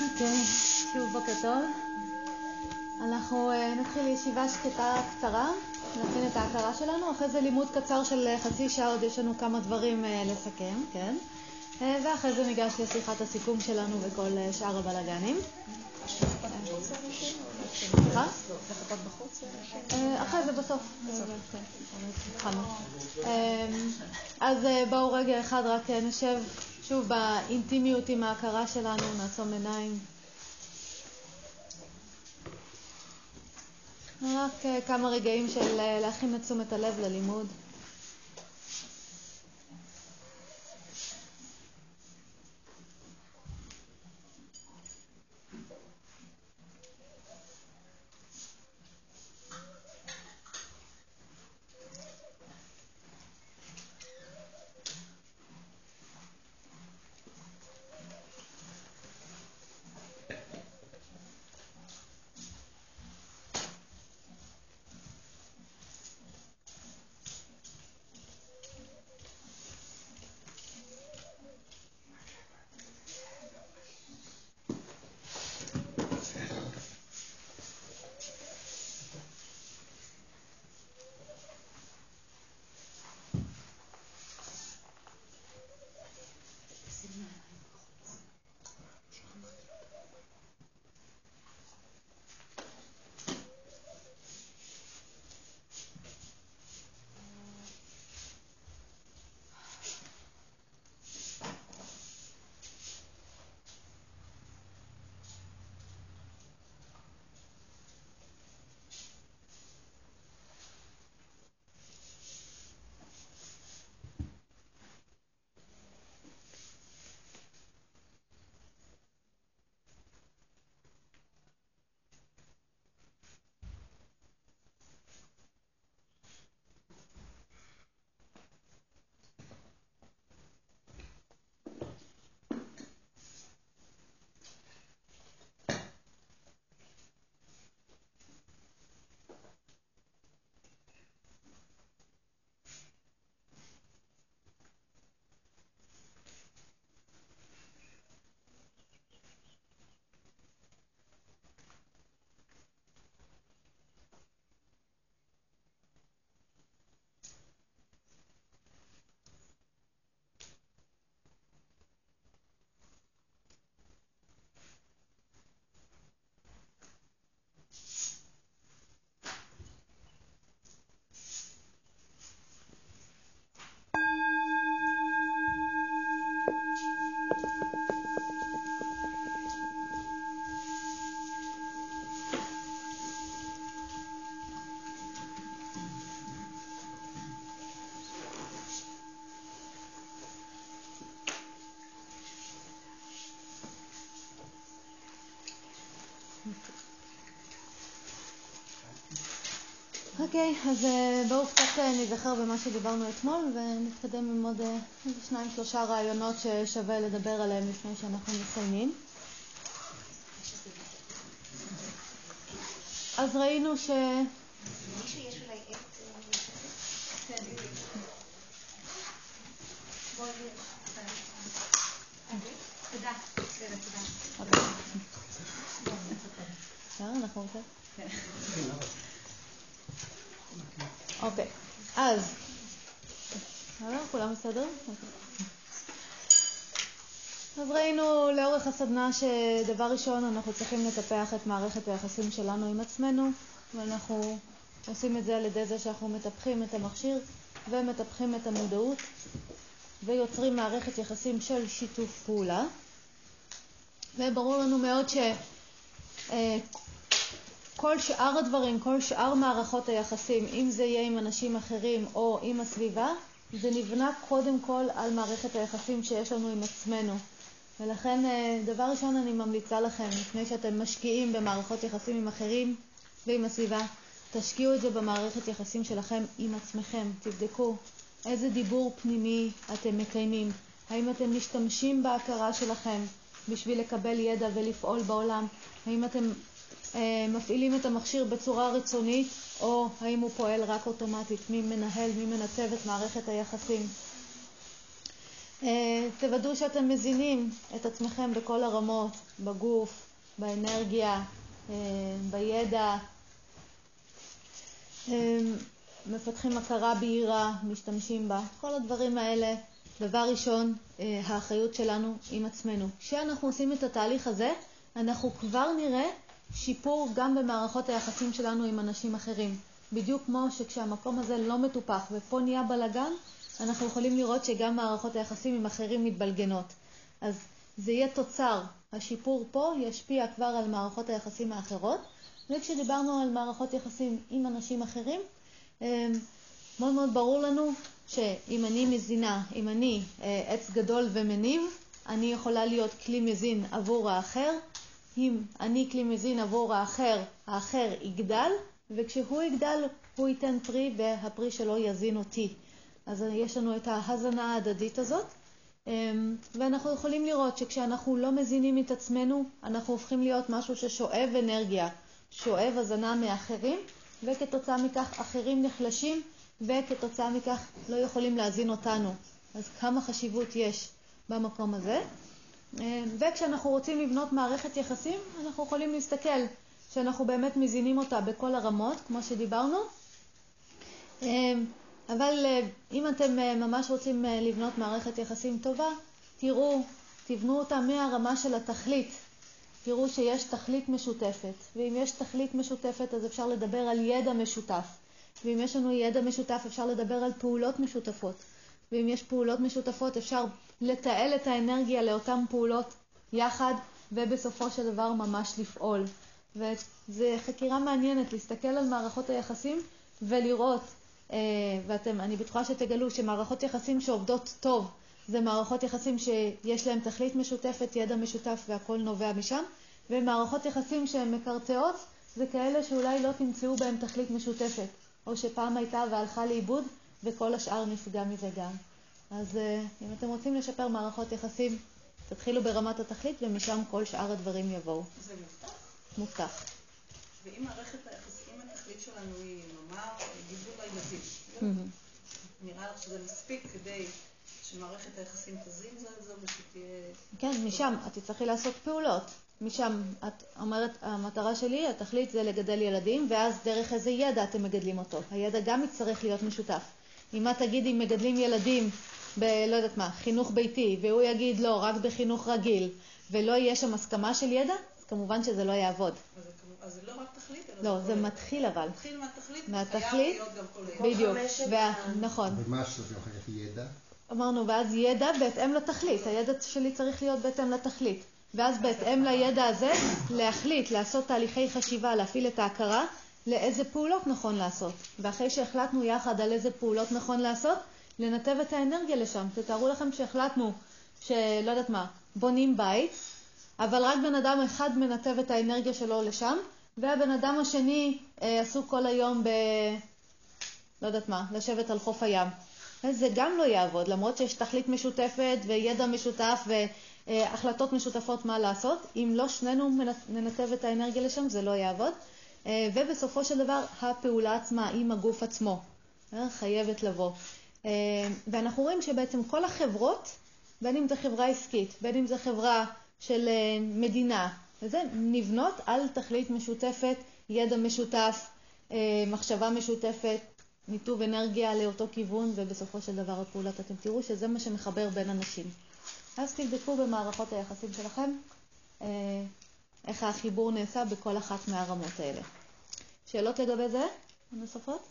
אוקיי, שוב בוקר טוב. אנחנו אה, נתחיל ישיבה שקטה קצרה, נתחיל את ההכרה שלנו, אחרי זה לימוד קצר של אה, חצי שעה, עוד יש לנו כמה דברים אה, לסכם, כן? ואחרי זה ניגש לשיחת הסיכום שלנו וכל שאר הבלאגנים. אחרי זה בסוף. אז בואו רגע אחד רק נשב שוב באינטימיות עם ההכרה שלנו, נעצום עיניים. רק כמה רגעים של להכין את תשומת הלב ללימוד. אוקיי, okay, אז uh, בואו קצת uh, נזכר במה שדיברנו אתמול ונתקדם עם עוד uh, שניים שלושה רעיונות ששווה לדבר עליהם לפני שאנחנו מסיימים. אז ראינו ש... תודה. אנחנו רוצים? אוקיי, אז, כולם בסדר? אז ראינו לאורך הסדנה שדבר ראשון אנחנו צריכים לטפח את מערכת היחסים שלנו עם עצמנו ואנחנו עושים את זה על ידי זה שאנחנו מטפחים את המכשיר ומטפחים את המודעות ויוצרים מערכת יחסים של שיתוף פעולה וברור לנו מאוד ש... כל שאר הדברים, כל שאר מערכות היחסים, אם זה יהיה עם אנשים אחרים או עם הסביבה, זה נבנה קודם כל על מערכת היחסים שיש לנו עם עצמנו. ולכן אה, דבר ראשון אני ממליצה לכם, לפני שאתם משקיעים במערכות יחסים עם אחרים ועם הסביבה, תשקיעו את זה במערכת יחסים שלכם עם עצמכם. תבדקו איזה דיבור פנימי אתם מקיימים. האם אתם משתמשים בהכרה שלכם בשביל לקבל ידע ולפעול בעולם? האם אתם מפעילים את המכשיר בצורה רצונית, או האם הוא פועל רק אוטומטית, מי מנהל, מי מנתב את מערכת היחסים. אה, תוודאו שאתם מזינים את עצמכם בכל הרמות, בגוף, באנרגיה, אה, בידע. אה, מפתחים הכרה בהירה, משתמשים בה, כל הדברים האלה. דבר ראשון, האחריות שלנו עם עצמנו. כשאנחנו עושים את התהליך הזה, אנחנו כבר נראה שיפור גם במערכות היחסים שלנו עם אנשים אחרים. בדיוק כמו שכשהמקום הזה לא מטופח ופה נהיה בלגן, אנחנו יכולים לראות שגם מערכות היחסים עם אחרים מתבלגנות. אז זה יהיה תוצר. השיפור פה ישפיע כבר על מערכות היחסים האחרות. וכשדיברנו על מערכות יחסים עם אנשים אחרים, אמ, מאוד מאוד ברור לנו שאם אני מזינה, אם אני אה, עץ גדול ומניב, אני יכולה להיות כלי מזין עבור האחר. אם אני כלי מזין עבור האחר, האחר יגדל, וכשהוא יגדל הוא ייתן פרי והפרי שלו יזין אותי. אז יש לנו את ההזנה ההדדית הזאת, אמ, ואנחנו יכולים לראות שכשאנחנו לא מזינים את עצמנו, אנחנו הופכים להיות משהו ששואב אנרגיה, שואב הזנה מאחרים, וכתוצאה מכך אחרים נחלשים, וכתוצאה מכך לא יכולים להזין אותנו. אז כמה חשיבות יש במקום הזה. אמ, וכשאנחנו רוצים לבנות מערכת יחסים, אנחנו יכולים להסתכל שאנחנו באמת מזינים אותה בכל הרמות, כמו שדיברנו. אמ, אבל אה, אם אתם אה, ממש רוצים אה, לבנות מערכת יחסים טובה, תראו, תבנו אותה מהרמה של התכלית. תראו שיש תכלית משותפת, ואם יש תכלית משותפת אז אפשר לדבר על ידע משותף, ואם יש לנו ידע משותף אפשר לדבר על פעולות משותפות, ואם יש פעולות משותפות אפשר לתעל את האנרגיה לאותן פעולות יחד, ובסופו של דבר ממש לפעול. וזו חקירה מעניינת, להסתכל על מערכות היחסים ולראות אה, ואתם, אני בטוחה שתגלו שמערכות יחסים שעובדות טוב זה מערכות יחסים שיש להן תכלית משותפת, ידע משותף והכל נובע משם, ומערכות יחסים שהן מקרטעות זה כאלה שאולי לא תמצאו בהן תכלית משותפת, או שפעם הייתה והלכה לאיבוד וכל השאר נפגע מזה גם. אז אה, אם אתם רוצים לשפר מערכות יחסים, תתחילו ברמת התכלית ומשם כל שאר הדברים יבואו. זה מובטח? מובטח. ואם מערכת היחסים, התכלית שלנו היא נאמר גידול הילדים, נראה לך שזה מספיק כדי שמערכת היחסים תזין זה על זה ושתהיה... כן, משם את תצטרכי לעשות פעולות. משם את אומרת, המטרה שלי, התכלית זה לגדל ילדים, ואז דרך איזה ידע אתם מגדלים אותו. הידע גם יצטרך להיות משותף. אם את תגידי מגדלים ילדים ב... לא יודעת מה, חינוך ביתי, והוא יגיד לא, רק בחינוך רגיל, ולא יהיה שם הסכמה של ידע, אז כמובן שזה לא יעבוד. אז אז זה לא רק תכלית, אלא לא, זה מתחיל אבל. מתחיל מהתכלית, מהתכלית. בדיוק, וה... נכון. ומה שזה אחר כך ידע? אמרנו, ואז ידע בהתאם לתכלית. הידע שלי צריך להיות בהתאם לתכלית. ואז בהתאם לידע הזה, להחליט, לעשות תהליכי חשיבה, להפעיל את ההכרה, לאיזה פעולות נכון לעשות. ואחרי שהחלטנו יחד על איזה פעולות נכון לעשות, לנתב את האנרגיה לשם. תתארו לכם שהחלטנו שלא יודעת מה, בונים בית, אבל רק בן אדם אחד מנתב את האנרגיה שלו לשם, והבן אדם השני אה, עסוק כל היום ב... לא יודעת מה, לשבת על חוף הים. זה גם לא יעבוד, למרות שיש תכלית משותפת וידע משותף והחלטות משותפות מה לעשות. אם לא שנינו ננתב את האנרגיה לשם, זה לא יעבוד. אה, ובסופו של דבר, הפעולה עצמה עם הגוף עצמו אה, חייבת לבוא. ואנחנו רואים שבעצם כל החברות, בין אם זו חברה עסקית, בין אם זו חברה של אה, מדינה, וזה נבנות על תכלית משותפת, ידע משותף, אה, מחשבה משותפת, ניתוב אנרגיה לאותו כיוון, ובסופו של דבר הפעולות, אתם תראו שזה מה שמחבר בין אנשים. אז תבדקו במערכות היחסים שלכם אה, איך החיבור נעשה בכל אחת מהרמות האלה. שאלות לגבי זה? נוספות?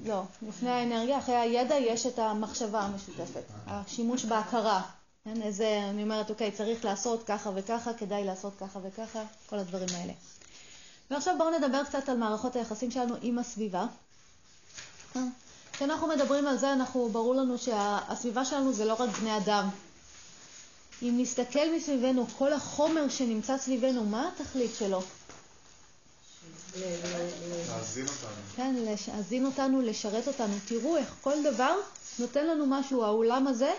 גוף? לא, לפני האנרגיה, אחרי הידע יש את המחשבה המשותפת, השימוש בהכרה. כן, איזה, אני אומרת, אוקיי, צריך לעשות ככה וככה, כדאי לעשות ככה וככה, כל הדברים האלה. ועכשיו בואו נדבר קצת על מערכות היחסים שלנו עם הסביבה. כשאנחנו מדברים על זה, אנחנו, ברור לנו שהסביבה שלנו זה לא רק בני אדם. אם נסתכל מסביבנו, כל החומר שנמצא סביבנו, מה התכלית שלו? להזין אותנו. כן, להזין אותנו, לשרת אותנו. תראו איך כל דבר נותן לנו משהו. העולם הזה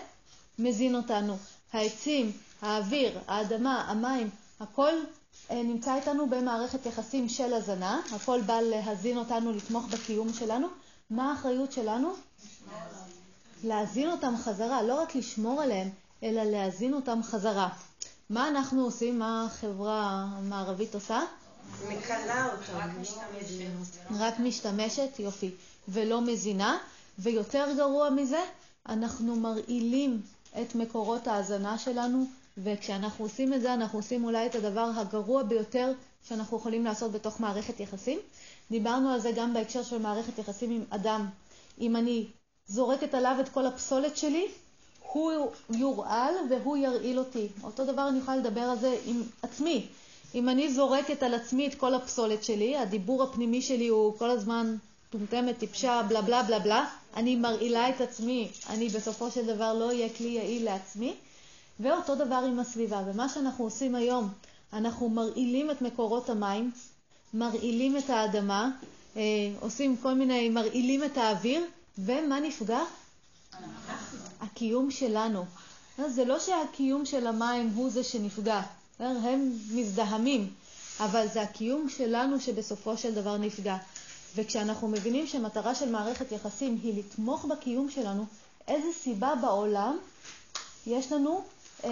מזין אותנו. העצים, האוויר, האדמה, המים, הכל אה, נמצא איתנו במערכת יחסים של הזנה, הכל בא להזין אותנו, לתמוך בקיום שלנו. מה האחריות שלנו? להזין אותם חזרה, לא רק לשמור עליהם, אלא להזין אותם חזרה. מה אנחנו עושים? מה החברה המערבית עושה? מקלה אותם. רק משתמשת. רק משתמשת, יופי. ולא מזינה. ויותר גרוע מזה, אנחנו מרעילים את מקורות ההזנה שלנו, וכשאנחנו עושים את זה, אנחנו עושים אולי את הדבר הגרוע ביותר שאנחנו יכולים לעשות בתוך מערכת יחסים. דיברנו על זה גם בהקשר של מערכת יחסים עם אדם. אם אני זורקת עליו את כל הפסולת שלי, הוא יורעל והוא ירעיל אותי. אותו דבר אני יכולה לדבר על זה עם עצמי. אם אני זורקת על עצמי את כל הפסולת שלי, הדיבור הפנימי שלי הוא כל הזמן טומטמת, טיפשה, בלה בלה בלה בלה, אני מרעילה את עצמי, אני בסופו של דבר לא אהיה כלי יעיל לעצמי. ואותו דבר עם הסביבה. ומה שאנחנו עושים היום, אנחנו מרעילים את מקורות המים, מרעילים את האדמה, אה, עושים כל מיני, מרעילים את האוויר, ומה נפגע? הקיום שלנו. זה לא שהקיום של המים הוא זה שנפגע, הם מזדהמים, אבל זה הקיום שלנו שבסופו של דבר נפגע. וכשאנחנו מבינים שמטרה של מערכת יחסים היא לתמוך בקיום שלנו, איזה סיבה בעולם יש לנו אה,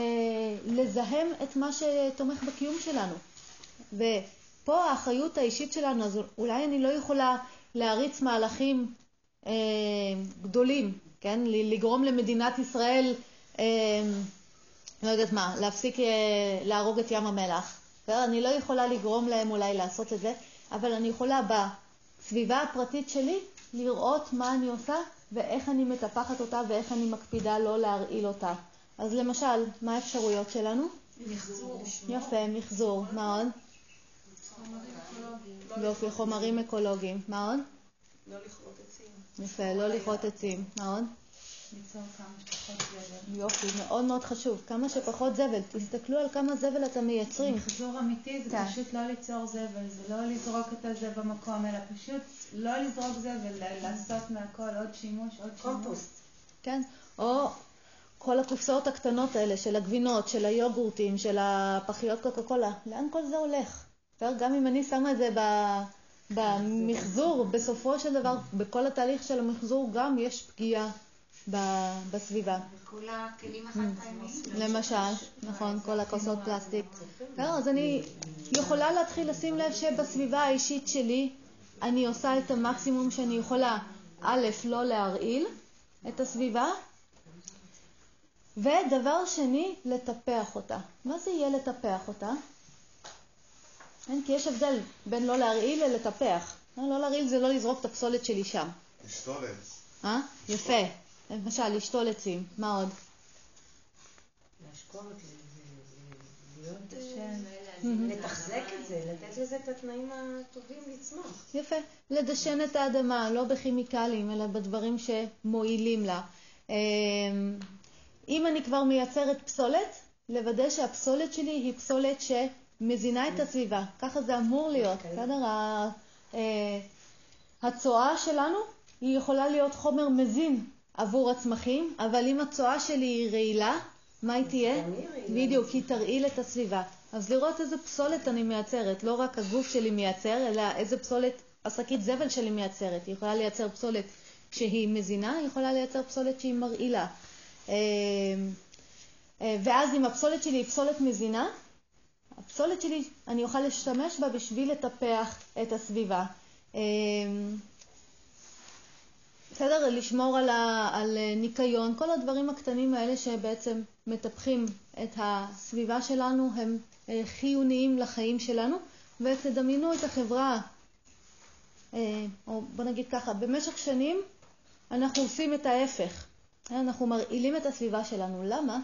לזהם את מה שתומך בקיום שלנו. ופה האחריות האישית שלנו, אז אולי אני לא יכולה להריץ מהלכים אה, גדולים, כן? לגרום למדינת ישראל, אה, לא יודעת מה, להפסיק אה, להרוג את ים המלח. אני לא יכולה לגרום להם אולי לעשות את זה, אבל אני יכולה בסביבה הפרטית שלי לראות מה אני עושה ואיך אני מטפחת אותה ואיך אני מקפידה לא להרעיל אותה. אז למשל, מה האפשרויות שלנו? מחזור. יפה, מחזור. מה עוד? יופי, חומרים אקולוגיים. מה עוד? לא לכרות עצים. יפה, לא לכרות עצים. מה עוד? ליצור כמה שפחות זבל. יופי, מאוד מאוד חשוב. כמה שפחות זבל. תסתכלו על כמה זבל אתם מייצרים. מחזור אמיתי זה כן. פשוט לא ליצור זבל, זה לא לזרוק את זה במקום, אלא פשוט לא לזרוק זבל, לעשות מהכל עוד שימוש, עוד שימוש. קומפוסט. כן? או כל הקופסאות הקטנות האלה של הגבינות, של היוגורטים, של הפחיות קוקה קולה, לאן כל זה הולך? גם אם אני שמה את זה במחזור, בסופו של דבר, בכל התהליך של המחזור גם יש פגיעה בסביבה. וכל הכלים החד-פעמיים. למשל, נכון, כל הכוסות פלסטיק. אז אני יכולה להתחיל לשים לב שבסביבה האישית שלי אני עושה את המקסימום שאני יכולה, א', לא להרעיל את הסביבה, ודבר שני, לטפח אותה. מה זה יהיה לטפח אותה? אין, כי יש הבדל בין לא להרעיל ללטפח. לא להרעיל זה לא לזרוק את הפסולת שלי שם. לשתול עץ. אה? יפה. למשל, לשתול עצים. מה עוד? להשקות, להיות... לתחזק את זה, לתת לזה את התנאים הטובים לצמוח. יפה. לדשן את האדמה, לא בכימיקלים, אלא בדברים שמועילים לה. אמ, אם אני כבר מייצרת פסולת, לוודא שהפסולת שלי היא פסולת שמזינה את הסביבה. ככה זה אמור להיות, אוקיי. בסדר? אה, הצואה שלנו היא יכולה להיות חומר מזין עבור הצמחים, אבל אם הצואה שלי היא רעילה, מה היא תהיה? בדיוק, היא תרעיל את הסביבה. אז לראות איזה פסולת אני מייצרת, לא רק הגוף שלי מייצר, אלא איזה פסולת השקית זבל שלי מייצרת. היא יכולה לייצר פסולת כשהיא מזינה, היא יכולה לייצר פסולת שהיא מרעילה. אמ, אה, ואז אם הפסולת שלי היא פסולת מזינה, הפסולת שלי, אני אוכל להשתמש בה בשביל לטפח את הסביבה. אמ, בסדר? לשמור על, ה, על ניקיון, כל הדברים הקטנים האלה שבעצם מטפחים את הסביבה שלנו, הם אה, חיוניים לחיים שלנו, ותדמיינו את החברה, אה, או בוא נגיד ככה, במשך שנים אנחנו עושים את ההפך. אנחנו מרעילים את הסביבה שלנו. למה?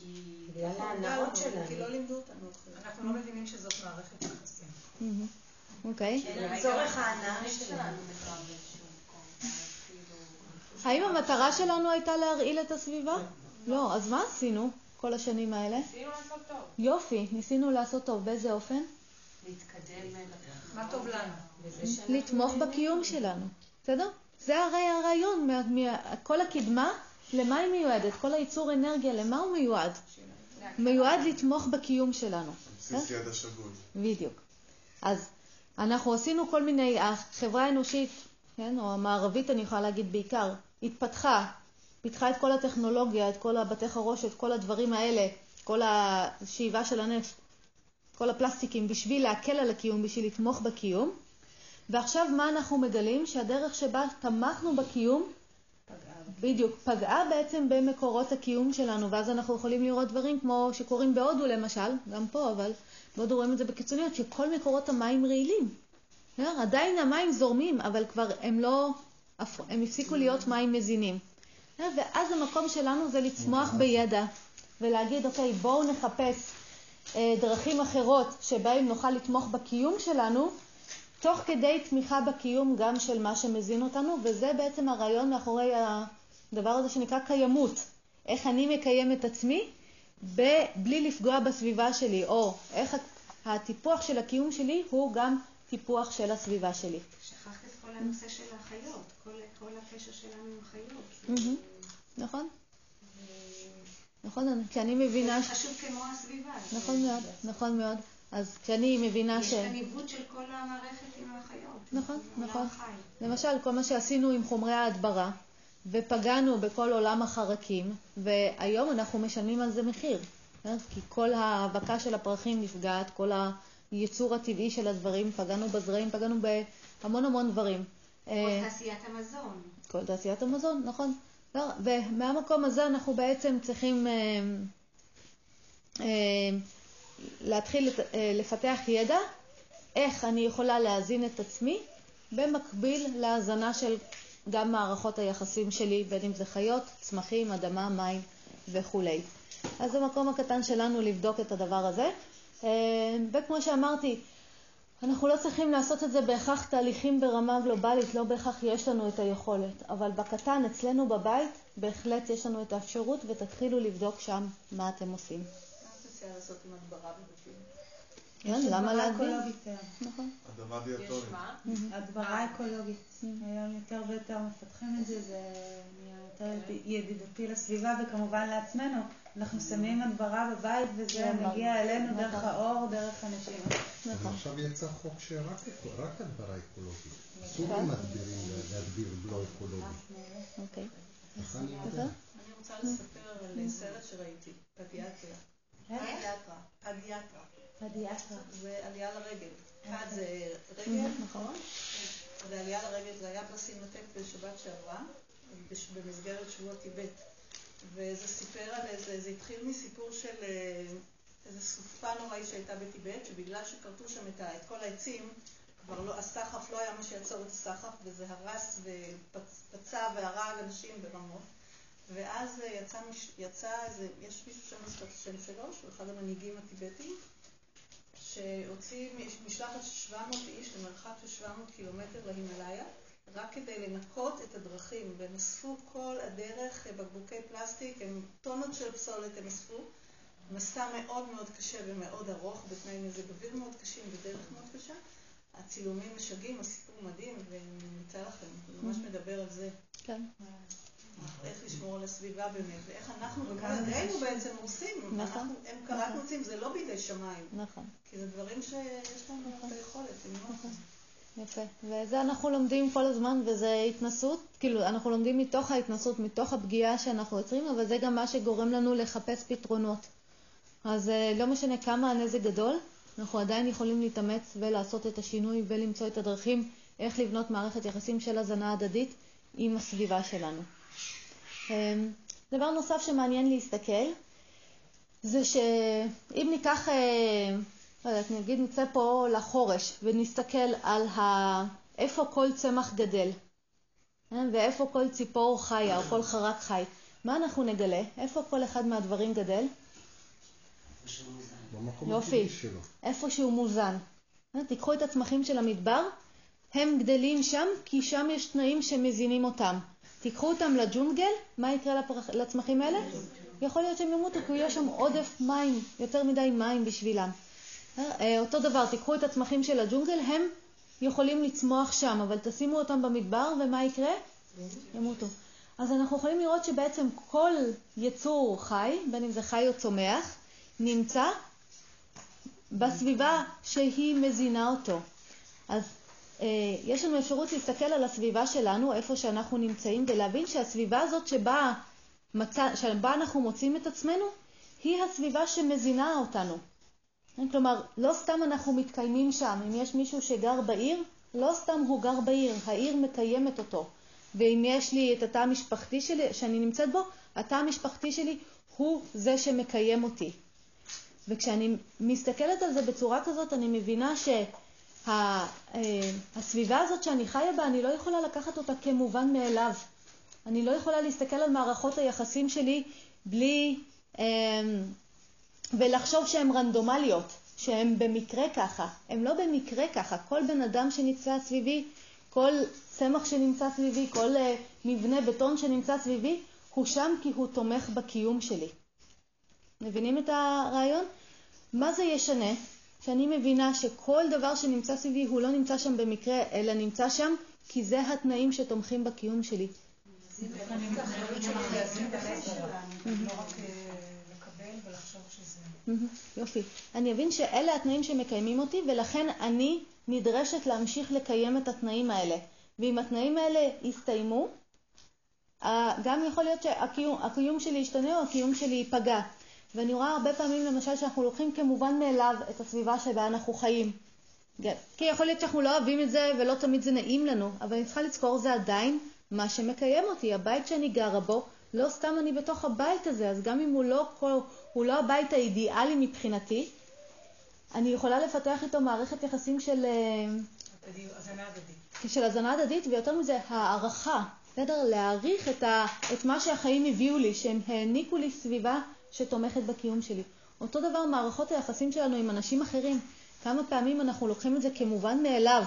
כי בגלל ההנאות שלנו. כי לא לימדו אותנו אנחנו לא מבינים שזאת מערכת יחסים. אוקיי. לצורך ההנאה שלנו. האם המטרה שלנו הייתה להרעיל את הסביבה? לא. אז מה עשינו כל השנים האלה? ניסינו לעשות טוב. יופי, ניסינו לעשות טוב. באיזה אופן? להתקדם. מה טוב לנו? לתמוך בקיום שלנו. בסדר? זה הרי הרעיון, כל הקדמה, למה היא מיועדת? כל הייצור אנרגיה, למה הוא מיועד? מיועד לתמוך בקיום שלנו. בסיס. בדיוק. אז אנחנו עשינו כל מיני, החברה האנושית, כן, או המערבית אני יכולה להגיד בעיקר, התפתחה, פיתחה את כל הטכנולוגיה, את כל הבתי חרושת, כל הדברים האלה, כל השאיבה של הנפט, כל הפלסטיקים, בשביל להקל על הקיום, בשביל לתמוך בקיום. ועכשיו מה אנחנו מגלים? שהדרך שבה תמכנו בקיום, בדיוק, פגעה בעצם במקורות הקיום שלנו, ואז אנחנו יכולים לראות דברים כמו שקורים בהודו למשל, גם פה, אבל בהודו רואים את זה בקיצוניות, שכל מקורות המים רעילים. עדיין המים זורמים, אבל כבר הם לא, הם הפסיקו להיות מים מזינים. ואז המקום שלנו זה לצמוח בידע, ולהגיד, אוקיי, בואו נחפש אה, דרכים אחרות שבהם נוכל לתמוך בקיום שלנו, תוך כדי תמיכה בקיום גם של מה שמזין אותנו, וזה בעצם הרעיון מאחורי הדבר הזה שנקרא קיימות. איך אני מקיים את עצמי בלי לפגוע בסביבה שלי, או איך הטיפוח של הקיום שלי הוא גם טיפוח של הסביבה שלי. שכחת את כל הנושא של החיות, כל, כל הקשר שלנו עם חיות. נכון. נכון, כי אני מבינה... זה חשוב כמו הסביבה. נכון מאוד, נכון מאוד. אז כשאני מבינה ש... יש כאן עיוות של כל המערכת עם החיות. נכון, נכון. למשל, כל מה שעשינו עם חומרי ההדברה, ופגענו בכל עולם החרקים, והיום אנחנו משלמים על זה מחיר. כן? כי כל ההאבקה של הפרחים נפגעת, כל הייצור הטבעי של הדברים, פגענו בזרעים, פגענו בהמון המון דברים. כל תעשיית המזון. כל תעשיית המזון, נכון. לא, ומהמקום הזה אנחנו בעצם צריכים אה, אה, להתחיל אה, לפתח ידע איך אני יכולה להזין את עצמי במקביל להזנה של גם מערכות היחסים שלי, בין אם זה חיות, צמחים, אדמה, מים וכולי. אז זה המקום הקטן שלנו לבדוק את הדבר הזה. וכמו שאמרתי, אנחנו לא צריכים לעשות את זה בהכרח תהליכים ברמה גלובלית, לא בהכרח יש לנו את היכולת, אבל בקטן, אצלנו בבית, בהחלט יש לנו את האפשרות ותתחילו לבדוק שם מה אתם עושים. מה את מציעה לעשות עם הדברה בבתים? כן, למה? נכון. אדמה דיאטורית. הדברה אקולוגית. היום יותר ויותר מפתחים את זה, זה נהיה יותר ידידותי לסביבה וכמובן לעצמנו. אנחנו שמים הדברה בבית וזה מגיע אלינו דרך האור, דרך הנשימה. עכשיו יצא חוק שרק הדברה אקולוגית. אסור למדבירים להדביר לא אקולוגי. אוקיי. אני רוצה לספר על סרט שראיתי, פדיאטריה. פדיאטרה. פדיאטרה. פדיאטרה. זה עלייה לרגל. אחד זה רגל, נכון? ועלייה לרגל זה היה בסינמטק בשבת שעברה, במסגרת שבוע טיבט. וזה סיפר על איזה, זה התחיל מסיפור של איזה סופה נוראי שהייתה בטיבט, שבגלל שכרתו שם את, את כל העצים, כבר לא, הסחף לא היה מה שיעצור את הסחף, וזה הרס ופצע והרג אנשים ברמות. ואז יצא, יצא איזה, יש מישהו שם את השם שלו, שהוא אחד המנהיגים הטיבטיים, שהוציא משלחת של 700 איש למרחק של 700 קילומטר להימאליה, רק כדי לנקות את הדרכים, והם אספו כל הדרך בקבוקי פלסטיק, הם טונות של פסולת הם אספו, מסע מאוד מאוד קשה ומאוד ארוך, בתנאי מזג אוויר מאוד קשים ודרך מאוד קשה. הצילומים משגעים, הסיפור מדהים, ונמצא לכם, הוא ממש מדבר על זה. כן. איך לשמור על הסביבה באמת, ואיך אנחנו בכל ידינו בעצם עושים. נכון. הם כרתנו עצים, זה לא בידי שמיים. נכון. כי זה דברים שיש לנו את היכולת למנוע. יפה. וזה אנחנו לומדים כל הזמן, וזה התנסות, כאילו, אנחנו לומדים מתוך ההתנסות, מתוך הפגיעה שאנחנו יוצרים, אבל זה גם מה שגורם לנו לחפש פתרונות. אז לא משנה כמה הנזק גדול, אנחנו עדיין יכולים להתאמץ ולעשות את השינוי ולמצוא את הדרכים איך לבנות מערכת יחסים של הזנה הדדית עם הסביבה שלנו. דבר נוסף שמעניין להסתכל, זה שאם ניקח, לא יודעת, נגיד נצא פה לחורש ונסתכל על ה... איפה כל צמח גדל, ואיפה כל ציפור חיה או כל חרק חי, מה אנחנו נגלה? איפה כל אחד מהדברים גדל? יופי, איפה שהוא מוזן. תיקחו את הצמחים של המדבר, הם גדלים שם כי שם יש תנאים שמזינים אותם. תיקחו אותם לג'ונגל, מה יקרה לפרח... לצמחים האלה? יכול להיות שהם ימותו כי יש שם עודף מים, יותר מדי מים בשבילם. אותו דבר, תיקחו את הצמחים של הג'ונגל, הם יכולים לצמוח שם, אבל תשימו אותם במדבר ומה יקרה? ימותו. אז אנחנו יכולים לראות שבעצם כל יצור חי, בין אם זה חי או צומח, נמצא בסביבה שהיא מזינה אותו. אז אה, יש לנו אפשרות להסתכל על הסביבה שלנו, איפה שאנחנו נמצאים, ולהבין שהסביבה הזאת שבה, שבה אנחנו מוצאים את עצמנו, היא הסביבה שמזינה אותנו. כלומר, לא סתם אנחנו מתקיימים שם. אם יש מישהו שגר בעיר, לא סתם הוא גר בעיר, העיר מקיימת אותו. ואם יש לי את התא המשפחתי שלי, שאני נמצאת בו, התא המשפחתי שלי הוא זה שמקיים אותי. וכשאני מסתכלת על זה בצורה כזאת, אני מבינה שהסביבה שה, הזאת שאני חיה בה, אני לא יכולה לקחת אותה כמובן מאליו. אני לא יכולה להסתכל על מערכות היחסים שלי בלי... אמ, ולחשוב שהן רנדומליות, שהן במקרה ככה. הן לא במקרה ככה. כל בן אדם שנמצא סביבי, כל צמח שנמצא סביבי, כל uh, מבנה בטון שנמצא סביבי, הוא שם כי הוא תומך בקיום שלי. מבינים את הרעיון? מה זה ישנה? שאני מבינה שכל דבר שנמצא סביבי הוא לא נמצא שם במקרה, אלא נמצא שם כי זה התנאים שתומכים בקיום שלי. זה יופי. אני אבין שאלה התנאים שמקיימים אותי, ולכן אני נדרשת להמשיך לקיים את התנאים האלה. ואם התנאים האלה יסתיימו, גם יכול להיות שהקיום שלי ישתנה או הקיום שלי ייפגע. ואני רואה הרבה פעמים למשל שאנחנו לוקחים כמובן מאליו את הסביבה שבה אנחנו חיים. כן. כי יכול להיות שאנחנו לא אוהבים את זה ולא תמיד זה נעים לנו, אבל אני צריכה לזכור זה עדיין מה שמקיים אותי. הבית שאני גרה בו, לא סתם אני בתוך הבית הזה, אז גם אם הוא לא, הוא לא הבית האידיאלי מבחינתי, אני יכולה לפתח איתו מערכת יחסים של... אה, הזנה הדדית. של הזנה הדדית, ויותר מזה, הערכה. בסדר? להעריך את, ה, את מה שהחיים הביאו לי, שהם העניקו לי סביבה שתומכת בקיום שלי. אותו דבר מערכות היחסים שלנו עם אנשים אחרים. כמה פעמים אנחנו לוקחים את זה כמובן מאליו,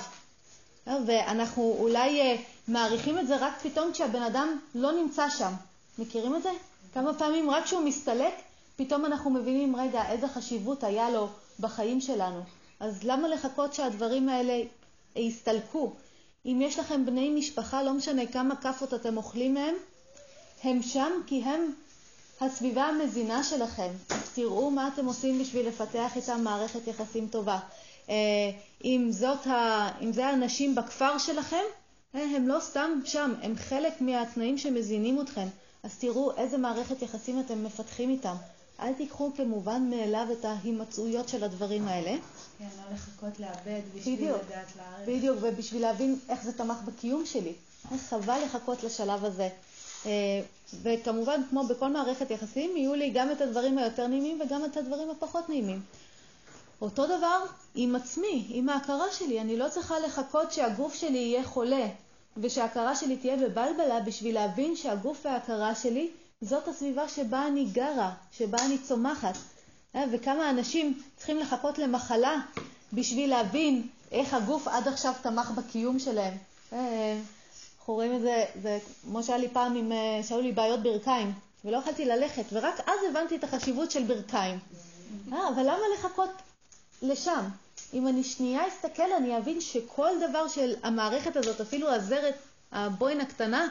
ואנחנו אולי אה, מעריכים את זה רק פתאום כשהבן אדם לא נמצא שם. מכירים את זה? כמה פעמים רק כשהוא מסתלק, פתאום אנחנו מבינים, רגע, איזה חשיבות היה לו בחיים שלנו. אז למה לחכות שהדברים האלה יסתלקו? אם יש לכם בני משפחה, לא משנה כמה כאפות אתם אוכלים מהם, הם שם כי הם הסביבה המזינה שלכם. תראו מה אתם עושים בשביל לפתח איתם מערכת יחסים טובה. אה, אם, זאת ה... אם זה האנשים בכפר שלכם, אה, הם לא סתם שם, הם חלק מהתנאים שמזינים אתכם. אז תראו איזה מערכת יחסים אתם מפתחים איתם. אל תיקחו כמובן מאליו את ההימצאויות של הדברים האלה. כן, לא לחכות לאבד בשביל בדיוק, לדעת להעריך. בדיוק, ובשביל להבין איך זה תמך בקיום שלי. חבל לחכות לשלב הזה. אה, וכמובן, כמו בכל מערכת יחסים, יהיו לי גם את הדברים היותר נעימים וגם את הדברים הפחות נעימים. אותו דבר עם עצמי, עם ההכרה שלי. אני לא צריכה לחכות שהגוף שלי יהיה חולה ושההכרה שלי תהיה בבלבלה בשביל להבין שהגוף וההכרה שלי זאת הסביבה שבה אני גרה, שבה אני צומחת. אה, וכמה אנשים צריכים לחכות למחלה בשביל להבין איך הגוף עד עכשיו תמך בקיום שלהם. אה, אנחנו רואים את זה, זה כמו שהיה לי פעם, עם, אה, שהיו לי בעיות ברכיים, ולא יכולתי ללכת, ורק אז הבנתי את החשיבות של ברכיים. אבל למה לחכות לשם? אם אני שנייה אסתכל, אני אבין שכל דבר של המערכת הזאת, אפילו הזרת, הבוין הקטנה,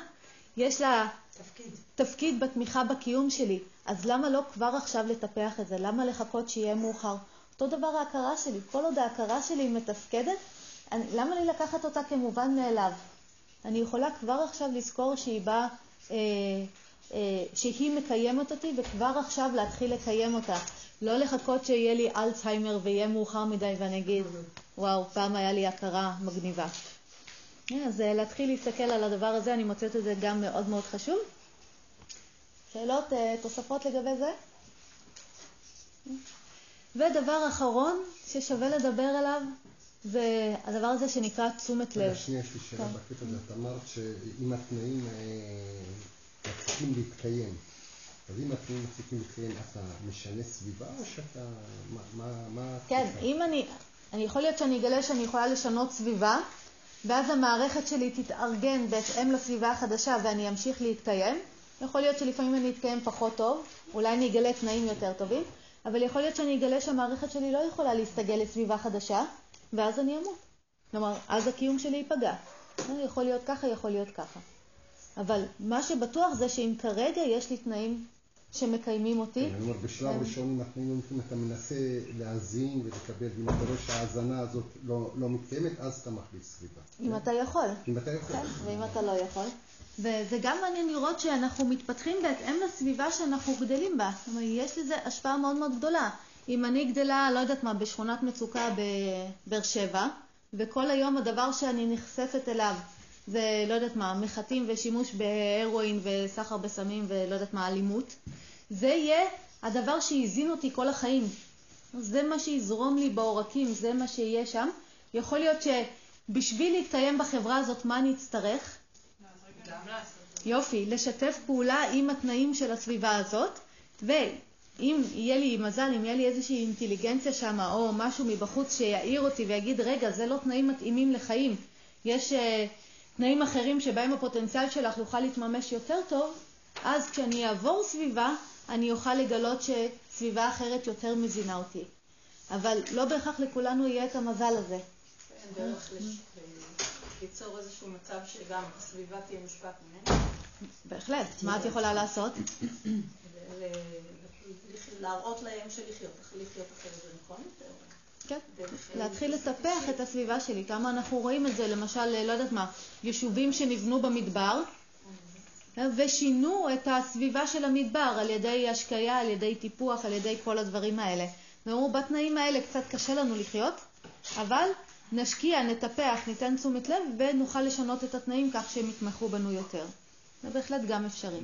יש לה תפקיד. תפקיד בתמיכה בקיום שלי. אז למה לא כבר עכשיו לטפח את זה? למה לחכות שיהיה מאוחר? אותו דבר ההכרה שלי. כל עוד ההכרה שלי מתפקדת, אני, למה לי לקחת אותה כמובן מאליו? אני יכולה כבר עכשיו לזכור שהיא באה, אה, אה, שהיא מקיימת אותי, וכבר עכשיו להתחיל לקיים אותה. לא לחכות שיהיה לי אלצהיימר ויהיה מאוחר מדי ואני אגיד, וואו, פעם היה לי הכרה מגניבה. אז אה, להתחיל להסתכל על הדבר הזה, אני מוצאת את זה גם מאוד מאוד חשוב. שאלות, אה, תוספות לגבי זה? ודבר אחרון ששווה לדבר עליו, זה הדבר הזה שנקרא תשומת לב. שנייה, יש לי שאלה כן. בקטע הזה. את אמרת שאם התנאים אה, מפסיקים להתקיים, אז אם התנאים מפסיקים להתקיים, אתה משנה סביבה או שאתה... מה... מה כן, אם אני... אני יכול להיות שאני אגלה שאני יכולה לשנות סביבה, ואז המערכת שלי תתארגן בהתאם לסביבה החדשה ואני אמשיך להתקיים. יכול להיות שלפעמים אני אתקיים פחות טוב, אולי אני אגלה תנאים יותר טובים, אבל יכול להיות שאני אגלה שהמערכת שלי לא יכולה להסתגל לסביבה חדשה, ואז אני אמות. כלומר, אז הקיום שלי ייפגע. יכול להיות ככה, יכול להיות ככה. אבל מה שבטוח זה שאם כרגע יש לי תנאים שמקיימים אותי. כן, אני אומר, בשלב כן. ראשון, אם אתה מנסה להאזין ולקבל, ואם אתה רואה שההאזנה הזאת לא לא מתקיימת, אז אתה מכניס סביבה. אם אתה יכול. אם אתה יכול. כן, ואם אתה לא יכול. וזה גם מעניין לראות שאנחנו מתפתחים בהתאם לסביבה שאנחנו גדלים בה. זאת אומרת, יש לזה השפעה מאוד מאוד גדולה. אם אני גדלה, לא יודעת מה, בשכונת מצוקה בבאר שבע, וכל היום הדבר שאני נחשפת אליו זה, לא יודעת מה, מחטים ושימוש בהרואין וסחר בסמים ולא יודעת מה, אלימות, זה יהיה הדבר שהזין אותי כל החיים. זה מה שיזרום לי בעורקים, זה מה שיהיה שם. יכול להיות שבשביל להתקיים בחברה הזאת, מה אני אצטרך? יופי, לשתף פעולה עם התנאים של הסביבה הזאת, ואם יהיה לי מזל, אם יהיה לי איזושהי אינטליגנציה שם, או משהו מבחוץ שיעיר אותי ויגיד, רגע, זה לא תנאים מתאימים לחיים, יש uh, תנאים אחרים שבהם הפוטנציאל שלך יוכל להתממש יותר טוב, אז כשאני אעבור סביבה, אני אוכל לגלות שסביבה אחרת יותר מזינה אותי. אבל לא בהכרח לכולנו יהיה את המזל הזה. אין דרך ליצור איזשהו מצב שגם הסביבה תהיה מושפעת ממנו. בהחלט. מה את יכולה לעשות? להראות להם שלחיות לחיות אחרת זה נכון יותר. כן. להתחיל לטפח את הסביבה שלי. כמה אנחנו רואים את זה, למשל, לא יודעת מה, יישובים שנבנו במדבר, ושינו את הסביבה של המדבר על ידי השקיה, על ידי טיפוח, על ידי כל הדברים האלה. ואמרו, בתנאים האלה קצת קשה לנו לחיות, אבל נשקיע, נטפח, ניתן תשומת לב ונוכל לשנות את התנאים כך שהם יתמכו בנו יותר. זה בהחלט גם אפשרי.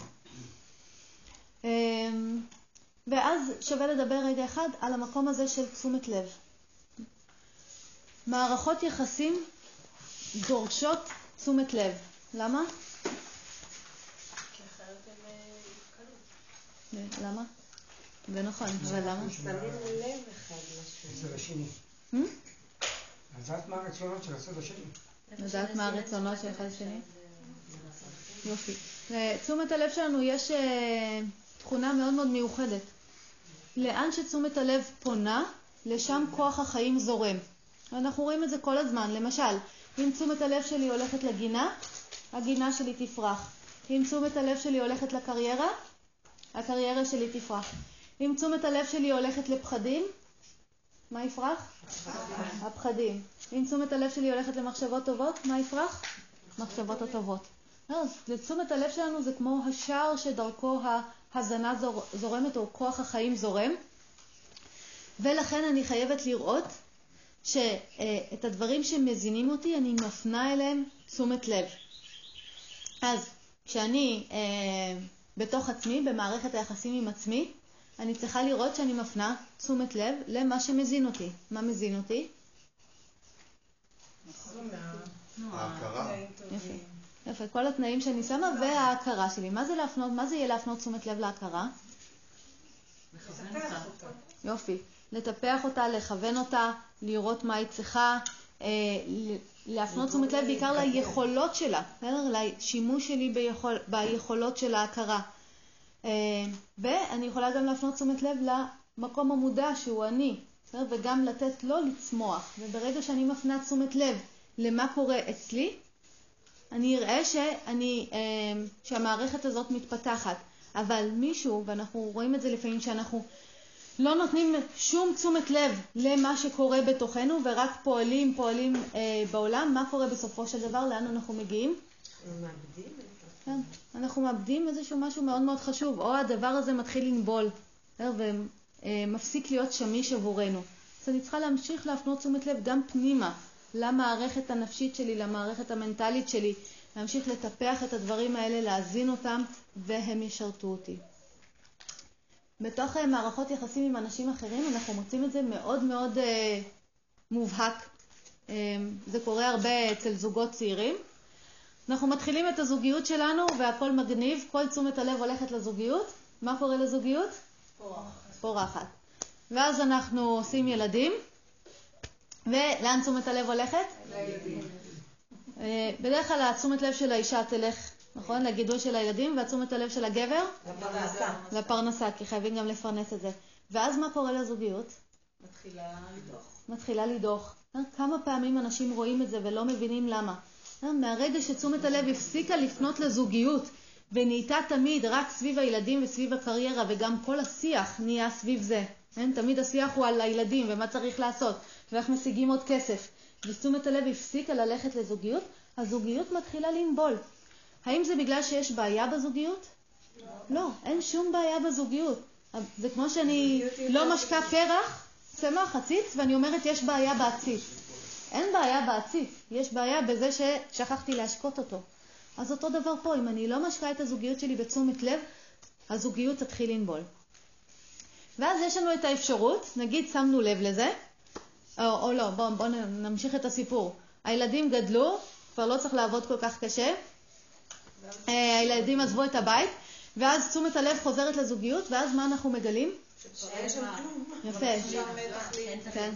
ואז שווה לדבר רגע אחד על המקום הזה של תשומת לב. מערכות יחסים דורשות תשומת לב. למה? למה? זה נכון, אבל למה? שמים לב אחד לשני. לדעת מה הרצונות של הצד השני. לדעת מה הרצונות של אחד השני? יופי. לתשומת הלב שלנו יש אה, תכונה מאוד מאוד מיוחדת. לאן שתשומת הלב פונה, לשם כוח החיים זורם. אנחנו רואים את זה כל הזמן. למשל, אם תשומת הלב שלי הולכת לגינה, הגינה שלי תפרח. אם תשומת הלב שלי הולכת לקריירה, הקריירה שלי תפרח. אם תשומת הלב שלי הולכת לפחדים, מה יפרח? הפחדים. אם תשומת הלב שלי הולכת למחשבות טובות, מה יפרח? מחשבות הטובות. לתשומת הלב שלנו זה כמו השער שדרכו ההזנה זור, זורמת או כוח החיים זורם, ולכן אני חייבת לראות שאת הדברים שמזינים אותי אני מפנה אליהם תשומת לב. אז כשאני אה, בתוך עצמי, במערכת היחסים עם עצמי, אני צריכה לראות שאני מפנה תשומת לב למה שמזין אותי. מה מזין אותי? ההכרה. יפה. יפה, כל התנאים שאני שמה וההכרה שלי. מה זה להפנות, מה זה יהיה להפנות תשומת לב להכרה? יופי. לטפח אותה, לכוון אותה, לראות מה היא צריכה, אה, להפנות תשומת לב בעיקר ליכולות שלה, בסדר? לשימוש שלי ביכול, ביכולות של ההכרה. אה, ואני יכולה גם להפנות תשומת לב למקום המודע שהוא אני, בסדר? וגם לתת לו לצמוח. וברגע שאני מפנה תשומת לב למה קורה אצלי, אני אראה שאני, אה, שהמערכת הזאת מתפתחת. אבל מישהו, ואנחנו רואים את זה לפעמים שאנחנו לא נותנים שום תשומת לב למה שקורה בתוכנו ורק פועלים, פועלים אה, בעולם, מה קורה בסופו של דבר, לאן אנחנו מגיעים? מאבדים. כן, אנחנו מאבדים איזשהו משהו מאוד מאוד חשוב, או הדבר הזה מתחיל לנבול בסדר? ומפסיק להיות שמיש עבורנו. אז אני צריכה להמשיך להפנות תשומת לב גם פנימה, למערכת הנפשית שלי, למערכת המנטלית שלי, להמשיך לטפח את הדברים האלה, להזין אותם, והם ישרתו אותי. בתוך אה, מערכות יחסים עם אנשים אחרים אנחנו מוצאים את זה מאוד מאוד אה, מובהק. אה, זה קורה הרבה אצל זוגות צעירים. אנחנו מתחילים את הזוגיות שלנו והכל מגניב, כל תשומת הלב הולכת לזוגיות. מה קורה לזוגיות? פורחת. ואז אנחנו עושים ילדים, ולאן תשומת הלב הולכת? אה, בדרך כלל התשומת לב של האישה תלך, נכון? לגידול של הילדים, והתשומת הלב של הגבר? לפרנסה. לפרנסה, כי חייבים גם לפרנס את זה. ואז מה קורה לזוגיות? מתחילה לדוח. מתחילה לדוח. אה, כמה פעמים אנשים רואים את זה ולא מבינים למה. אה, מהרגע שתשומת הלב הפסיקה לפנות לזוגיות ונהייתה תמיד רק סביב הילדים וסביב הקריירה, וגם כל השיח נהיה סביב זה. תמיד השיח הוא על הילדים ומה צריך לעשות, ואיך משיגים עוד כסף. ותשומת הלב הפסיקה ללכת לזוגיות, הזוגיות מתחילה לנבול. האם זה בגלל שיש בעיה בזוגיות? לא, אין שום בעיה בזוגיות. זה כמו שאני לא משקה פרח, צמח, עציץ, ואני אומרת יש בעיה בעציץ. אין בעיה בעציץ, יש בעיה בזה ששכחתי להשקות אותו. אז אותו דבר פה, אם אני לא משקה את הזוגיות שלי בתשומת לב, הזוגיות תתחיל לנבול. ואז יש לנו את האפשרות, נגיד שמנו לב לזה, או, או לא, בואו בוא נמשיך את הסיפור. הילדים גדלו, כבר לא צריך לעבוד כל כך קשה, אה, הילדים עזבו את הבית, ואז תשומת הלב חוזרת לזוגיות, ואז מה אנחנו מגלים? שאין שם כלום. יפה. כן.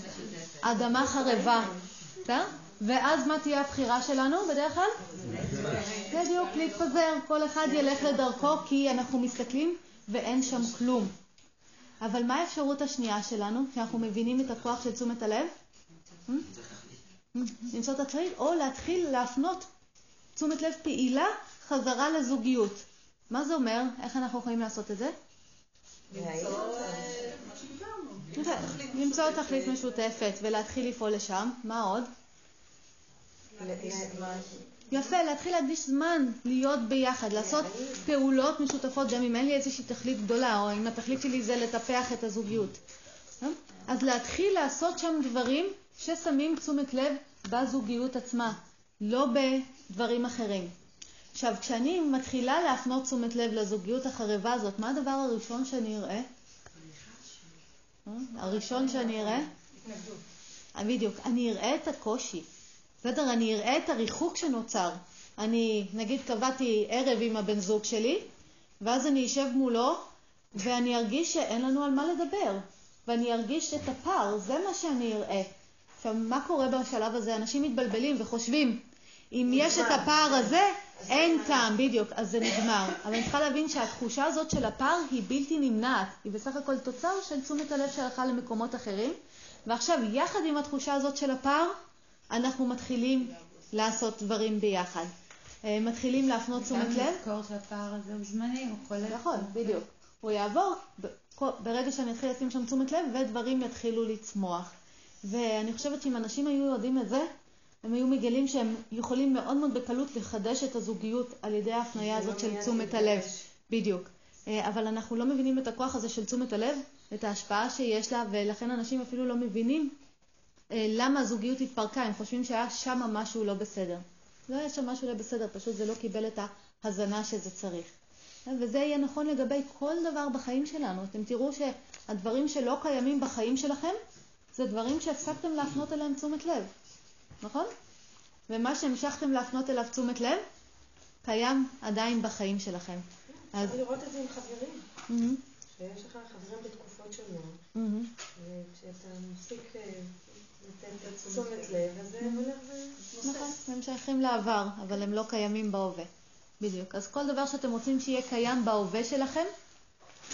אדמה חרבה. ואז מה תהיה הבחירה שלנו בדרך כלל? בדיוק, להתפזר. כל אחד ילך לדרכו כי אנחנו מסתכלים ואין שם כלום. אבל מה האפשרות השנייה שלנו, כשאנחנו מבינים את הכוח של תשומת הלב? למצוא את התכלית, או להתחיל להפנות תשומת לב פעילה חזרה לזוגיות. מה זה אומר? איך אנחנו יכולים לעשות את זה? למצוא תכלית משותפת ולהתחיל לפעול לשם. מה עוד? יפה, להתחיל להקדיש זמן להיות ביחד, לעשות פעולות משותפות גם אם אין לי איזושהי תכלית גדולה, או אם התכלית שלי זה לטפח את הזוגיות. אז להתחיל לעשות שם דברים ששמים תשומת לב בזוגיות עצמה, לא בדברים אחרים. עכשיו, כשאני מתחילה להפנות תשומת לב לזוגיות החרבה הזאת, מה הדבר הראשון שאני אראה? הראשון שאני אראה? בדיוק. אני אראה את הקושי. בסדר? אני אראה את הריחוק שנוצר. אני, נגיד, קבעתי ערב עם הבן זוג שלי, ואז אני אשב מולו, ואני ארגיש שאין לנו על מה לדבר. ואני ארגיש את הפער, זה מה שאני אראה. עכשיו, מה קורה בשלב הזה? אנשים מתבלבלים וחושבים, אם יש את הפער הזה, אין טעם, בדיוק, אז זה נגמר. אבל אני צריכה להבין שהתחושה הזאת של הפער היא בלתי נמנעת. היא בסך הכל תוצר של תשומת הלב שהלכה למקומות אחרים. ועכשיו, יחד עם התחושה הזאת של הפער, אנחנו מתחילים לעשות דברים ביחד. אה, מתחילים להפנות תשומת לב. גם לזכור שהפער הזה הוא זמני, הוא חולף. נכון, בדיוק. הוא יעבור ברגע שאני אתחיל לשים שם תשומת לב ודברים יתחילו לצמוח. ואני חושבת שאם אנשים היו יודעים את זה, הם היו מגלים שהם יכולים מאוד מאוד בקלות לחדש את הזוגיות על ידי ההפניה הזאת של תשומת הלב. בדיוק. אה, אבל אנחנו לא מבינים את הכוח הזה של תשומת הלב, את ההשפעה שיש לה, ולכן אנשים אפילו לא מבינים למה הזוגיות התפרקה, הם חושבים שהיה שם משהו לא בסדר. לא היה שם משהו לא בסדר, פשוט זה לא קיבל את ההזנה שזה צריך. אה, וזה יהיה נכון לגבי כל דבר בחיים שלנו. אתם תראו שהדברים שלא קיימים בחיים שלכם, זה דברים שהפסקתם להפנות אליהם תשומת לב, נכון? ומה שהמשכתם להפנות אליו תשומת לב, קיים עדיין בחיים שלכם. אז... אפשר לראות את זה עם חברים. Mm-hmm. שיש לך חברים בתקופות שונות, mm-hmm. וכשאתה מפסיק אה, תשומת לב, אז זה הולך ו... נכון, הם שייכים לעבר, אבל הם לא קיימים בהווה. בדיוק. אז כל דבר שאתם רוצים שיהיה קיים בהווה שלכם,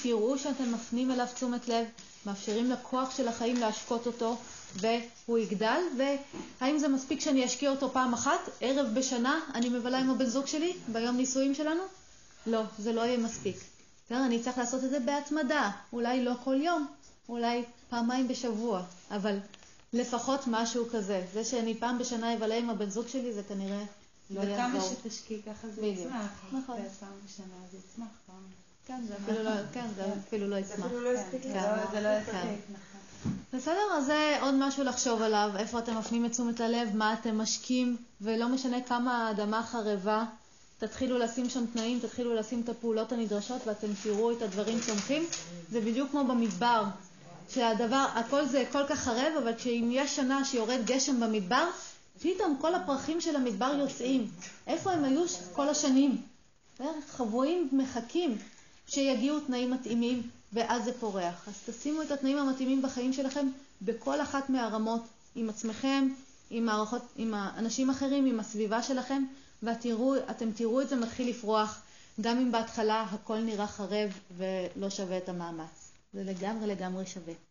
תראו שאתם מפנים אליו תשומת לב, מאפשרים לכוח של החיים להשקות אותו, והוא יגדל, והאם זה מספיק שאני אשקיע אותו פעם אחת, ערב בשנה, אני מבלה עם הבן זוג שלי, ביום נישואים שלנו? לא, זה לא יהיה מספיק. אני צריך לעשות את זה בהתמדה, אולי לא כל יום, אולי פעמיים בשבוע, אבל לפחות משהו כזה. זה שאני פעם בשנה אבלה עם הבן זוג שלי, זה כנראה לא יעזור. וכמה שתשקיעי ככה זה יצמח. נכון. פעם בשנה זה יצמח. כן, זה אפילו לא, כן, זה אפילו לא יצמח. זה אפילו לא יספיק. כן, זה לא יספיק, נכון. בסדר, אז זה עוד משהו לחשוב עליו, איפה אתם מפנים את תשומת הלב, מה אתם משקים, ולא משנה כמה האדמה חרבה, תתחילו לשים שם תנאים, תתחילו לשים את הפעולות הנדרשות ואתם תראו את הדברים צומחים. זה בדיוק כמו במדבר, שהדבר, הכל זה כל כך חרב, אבל כשאם יש שנה שיורד גשם במדבר, פתאום כל הפרחים של המדבר יוצאים. איפה הם היו כל השנים? חבויים מחכים שיגיעו תנאים מתאימים, ואז זה פורח. אז תשימו את התנאים המתאימים בחיים שלכם בכל אחת מהרמות, עם עצמכם, עם, מערכות, עם אנשים אחרים, עם הסביבה שלכם, ואתם תראו את זה מתחיל לפרוח, גם אם בהתחלה הכל נראה חרב ולא שווה את המאמץ. זה לגמרי לגמרי שווה.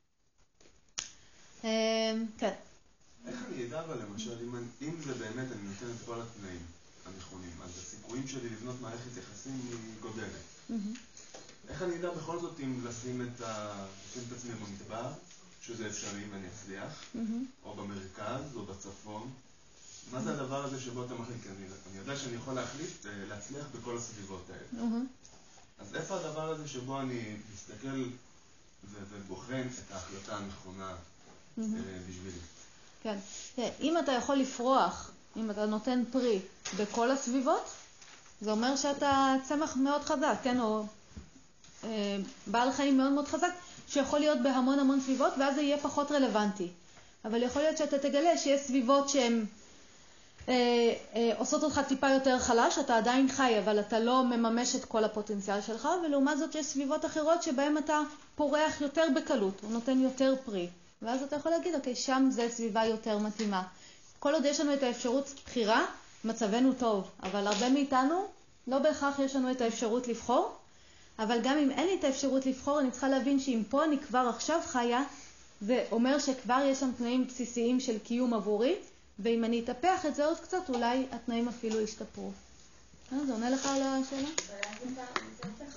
אמ, כן. איך אני אדע אבל למשל, אם, אם זה באמת, אני נותן את כל התנאים, הנכונים, אז הסיכויים שלי לבנות מערכת יחסים היא גודלת. איך אני יודע בכל זאת אם לשים את, ה... לשים את עצמי במדבר, שזה אפשרי ואני אצליח, או במרכז, או בצפון? מה זה הדבר הזה שבו אתה מחליט? אני, אני יודע שאני יכול להחליט אה, להצליח בכל הסביבות האלה. אז איפה הדבר הזה שבו אני מסתכל ובוחן את ההחלטה הנכונה בשבילי? כן. אם אתה יכול לפרוח, אם אתה נותן פרי בכל הסביבות, זה אומר שאתה צמח מאוד חזק, כן? או אה, בעל חיים מאוד מאוד חזק, שיכול להיות בהמון המון סביבות, ואז זה יהיה פחות רלוונטי. אבל יכול להיות שאתה תגלה שיש סביבות שהן אה, אה, עושות אותך טיפה יותר חלש, אתה עדיין חי, אבל אתה לא מממש את כל הפוטנציאל שלך, ולעומת זאת יש סביבות אחרות שבהן אתה פורח יותר בקלות, הוא נותן יותר פרי. ואז אתה יכול להגיד, אוקיי, שם זה סביבה יותר מתאימה. כל עוד יש לנו את האפשרות בחירה, מצבנו טוב, אבל הרבה מאיתנו, לא בהכרח יש לנו את האפשרות לבחור, אבל גם אם אין לי את האפשרות לבחור, אני צריכה להבין שאם פה אני כבר עכשיו חיה, זה אומר שכבר יש שם תנאים בסיסיים של קיום עבורי, ואם אני אטפח את זה עוד קצת, אולי התנאים אפילו ישתפרו. אה, זה עונה לך על השאלה?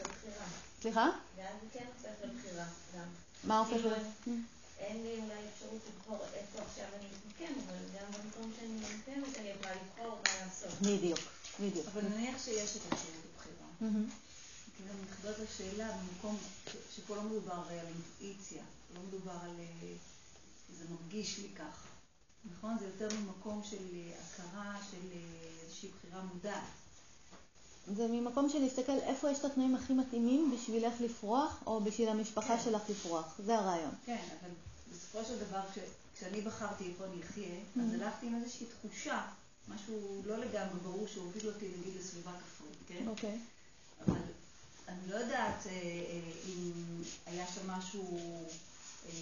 לבחירה. סליחה? ואז זה כן הופך לבחירה גם. מה הופך לבחירה? אין לי אולי אפשרות לבחור איפה עכשיו אני מתמקם, אבל גם במקום שאני מתמקמת אני יכולה לבחור מה לעשות. בדיוק, בדיוק. אבל נניח שיש את אפשרות הבחירה. כאילו אני מתחברת לשאלה במקום שפה לא מדובר על אינטואיציה, לא מדובר על זה מרגיש לי כך. נכון? זה יותר ממקום של הכרה, של איזושהי בחירה מודעת. זה ממקום של להסתכל איפה יש את התנאים הכי מתאימים בשבילך לפרוח, או בשביל המשפחה כן. שלך לפרוח. זה הרעיון. כן, אבל בסופו של דבר, כש, כשאני בחרתי איפה אני אחיה, mm-hmm. אז הלכתי עם איזושהי תחושה, משהו לא לגמרי ברור שהוביל אותי נגיד לסביבה כפרית, כן? אוקיי. אבל אני לא יודעת אה, אה, אם היה שם משהו... אה,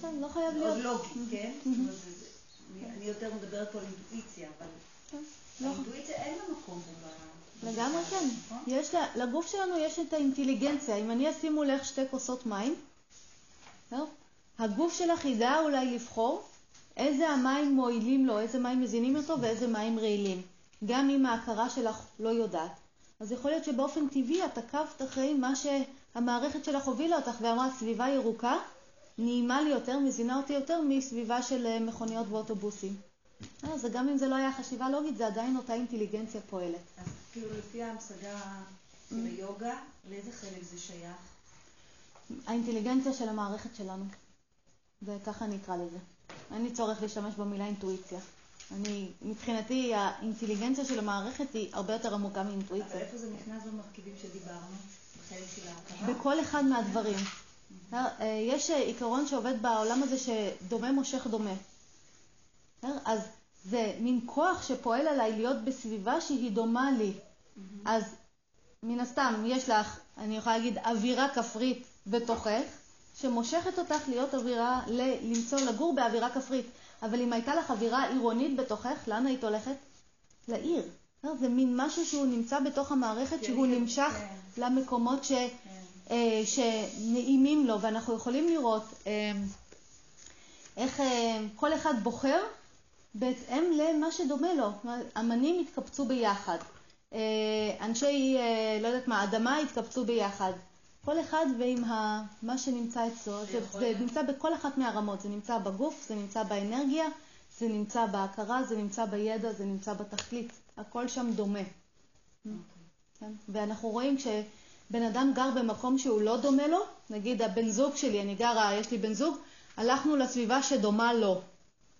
כן, לא חייב להיות. לוגי, כן? זאת אומרת, אני יותר מדברת פה על אינטואיציה, אבל כן, לא. האינטואיציה אין לה מקום לגמרי כן. נכון? יש לה, לגוף שלנו יש את האינטליגנציה. אם אני אשים מולך שתי כוסות מים, לא? הגוף שלך ידע אולי לבחור איזה המים מועילים לו, איזה מים מזינים אותו ואיזה מים רעילים. גם אם ההכרה שלך לא יודעת. אז יכול להיות שבאופן טבעי את עקבת אחרי מה שהמערכת שלך הובילה אותך ואמרה סביבה ירוקה, נעימה לי יותר, מזינה אותי יותר מסביבה של אה, מכוניות ואוטובוסים. אז אה, גם אם זה לא היה חשיבה לוגית, זה עדיין אותה אינטליגנציה פועלת. אז כאילו לפי ההמשגה של mm. היוגה, לאיזה חלק זה שייך? האינטליגנציה של המערכת שלנו. וככה אני אקרא לזה. אין לי צורך להשתמש במילה אינטואיציה. אני, מבחינתי, האינטליגנציה של המערכת היא הרבה יותר עמוקה מאינטואיציה. איפה זה נכנס במרכיבים שדיברנו? בכל אחד מהדברים. אה, יש עיקרון שעובד בעולם הזה שדומה מושך דומה. אז זה מין כוח שפועל עליי להיות בסביבה שהיא דומה לי. אז מן הסתם יש לך, אני יכולה להגיד, אווירה כפרית בתוכך, שמושכת אותך להיות אווירה, למצוא, לגור באווירה כפרית. אבל אם הייתה לך אווירה עירונית בתוכך, לאן היית הולכת? לעיר. זה מין משהו שהוא נמצא בתוך המערכת, שהוא נמשך כן. למקומות ש... כן. אה, שנעימים לו, ואנחנו יכולים לראות אה, איך אה, כל אחד בוחר בהתאם למה שדומה לו. אמנים התקבצו ביחד, אנשי, לא יודעת מה, אדמה התקבצו ביחד. כל אחד ועם ה, מה שנמצא אצלו, זה, זה נמצא בכל אחת מהרמות, זה נמצא בגוף, זה נמצא באנרגיה, זה נמצא בהכרה, זה נמצא בידע, זה נמצא בתכלית, הכל שם דומה. Okay. אוקיי. כן? ואנחנו רואים כש... בן אדם גר במקום שהוא לא דומה לו, נגיד הבן זוג שלי, אני גרה, יש לי בן זוג, הלכנו לסביבה שדומה לו.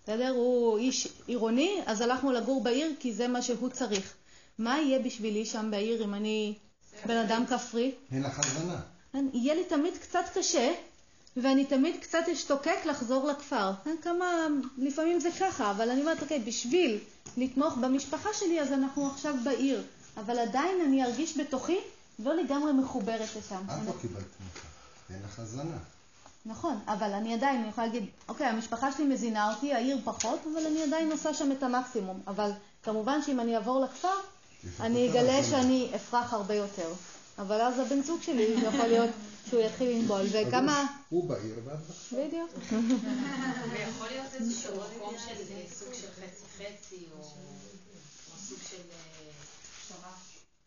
בסדר? הוא איש עירוני, אז הלכנו לגור בעיר כי זה מה שהוא צריך. מה יהיה בשבילי שם בעיר אם אני בן אדם כפרי? אין לך הזנה. יהיה לי תמיד קצת קשה, ואני תמיד קצת אשתוקק לחזור לכפר. כמה, לפעמים זה ככה, אבל אני אומרת, אוקיי, בשביל לתמוך במשפחה שלי, אז אנחנו עכשיו בעיר. אבל עדיין אני ארגיש בתוכי לא לגמרי מחוברת לשם. את לא קיבלת תמיכה, אין לך הזנה. נכון, אבל אני עדיין, אני יכולה להגיד, אוקיי, המשפחה שלי מזינה אותי, העיר פחות, אבל אני עדיין עושה שם את המקסימום. אבל כמובן שאם אני אעבור לכפר, אני אגלה שאני אפרח הרבה יותר. אבל אז הבן זוג שלי, יכול להיות שהוא יתחיל לנבול, וכמה... הוא בעיר ואת. בדיוק. ויכול להיות איזשהו מקום של סוג של חצי-חצי, או... סוג של פשרה?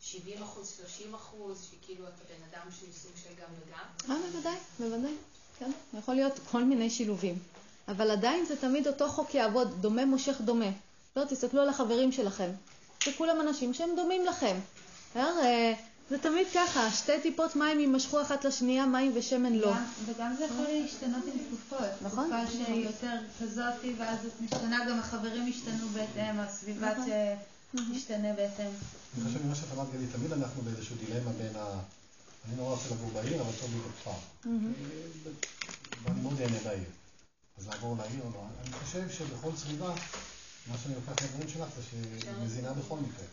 70 אחוז, 30 אחוז, שכאילו אתה בן אדם שהוא סוג של גם וגם? אה, בוודאי, בוודאי. כן, יכול להיות כל מיני שילובים. אבל עדיין זה תמיד אותו חוק יעבוד, דומה מושך דומה. לא, תסתכלו על החברים שלכם. זה כולם אנשים שהם דומים לכם. זה תמיד ככה, שתי טיפות מים יימשכו אחת לשנייה, מים ושמן לא. וגם זה יכול להשתנות עם תקופות. נכון. תקופה שהיא יותר כזאתי, ואז את משתנה, גם החברים השתנו בהתאם, הסביבה נכון. שתשתנה בהתאם. אני חושב ממה שאת אמרת, גלי, תמיד אנחנו באיזשהו דילמה בין ה... אני נורא רוצה לגור בעיר, אבל טוב לי בכפר. ואני מאוד אהנה בעיר. אז לעבור לעיר או לא. אני חושב שבכל סביבה, מה שאני לוקח מהדברים שלך זה שהיא מזינה בכל מקרה.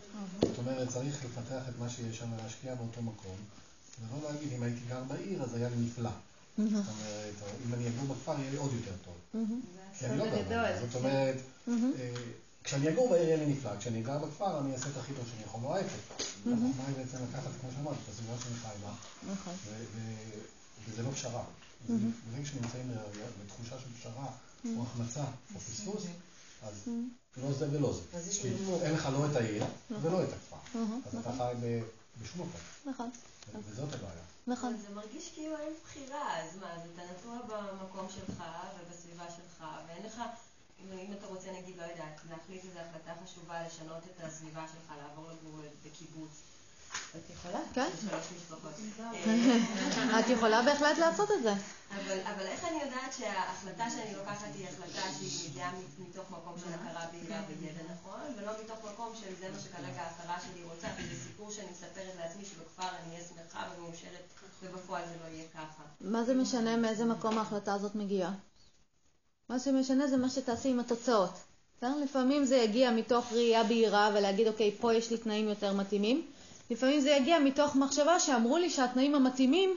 זאת אומרת, צריך לפתח את מה שיש שם ולהשקיע באותו מקום, ולא להגיד, אם הייתי גר בעיר, אז היה לי נפלא. זאת אומרת, אם אני אגור בכפר, יהיה לי עוד יותר טוב. כי אני לא גר בעיר. זאת אומרת, כשאני אגור בעיר יהיה לי נפלא, כשאני גר בכפר אני אעשה את הכי טוב שאני יכול, לא ההפך. החוכמה היא בעצם לקחת, כמו שאמרת, את הסביבה שאני חי בה. וזה לא פשרה. ברגע שנמצאים בתחושה של פשרה, או החמצה, או פספוס, אז לא זה ולא זה. אין לך לא את העיר נכון. ולא את הכפר. אז אתה. חי בשום מקום. נכון. וזאת הבעיה. נכון. זה מרגיש כאילו אין בחירה, אז מה, אז אתה נטוע במקום שלך ובסביבה שלך, ואין לך... אם אתה רוצה, נגיד, לא יודעת, להחליט איזו החלטה חשובה לשנות את הסביבה שלך, לעבור לגור בקיבוץ. את יכולה? כן. את יכולה בהחלט לעשות את זה. אבל איך אני יודעת שההחלטה שאני לוקחת היא החלטה שהיא מגיעה מתוך מקום של הכרה בעילה וידע נכון, ולא מתוך מקום של זה מה שכרגע ההכרה שלי רוצה, כי זה סיפור שאני מספרת לעצמי שבכפר אני אהיה שמחה ומאושרת, ובפועל זה לא יהיה ככה. מה זה משנה מאיזה מקום ההחלטה הזאת מגיעה? מה שמשנה זה מה שתעשי עם התוצאות. לפעמים זה יגיע מתוך ראייה בהירה ולהגיד, אוקיי, פה יש לי תנאים יותר מתאימים. לפעמים זה יגיע מתוך מחשבה שאמרו לי שהתנאים המתאימים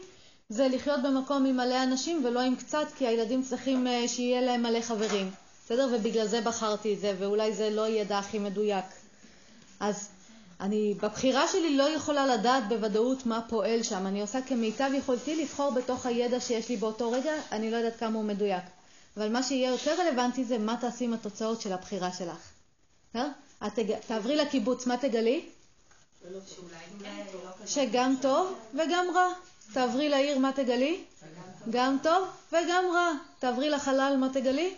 זה לחיות במקום עם מלא אנשים ולא עם קצת, כי הילדים צריכים אה, שיהיה להם מלא חברים. בסדר? ובגלל זה בחרתי את זה, ואולי זה לא ידע הכי מדויק. אז אני בבחירה שלי לא יכולה לדעת בוודאות מה פועל שם. אני עושה כמיטב יכולתי לבחור בתוך הידע שיש לי באותו רגע, אני לא יודעת כמה הוא מדויק. אבל מה שיהיה יותר רלוונטי זה מה תעשי עם התוצאות של הבחירה שלך. את תעברי לקיבוץ, מה תגלי? שגם טוב וגם רע. תעברי לעיר, מה תגלי? גם טוב וגם רע. תעברי לחלל, מה תגלי?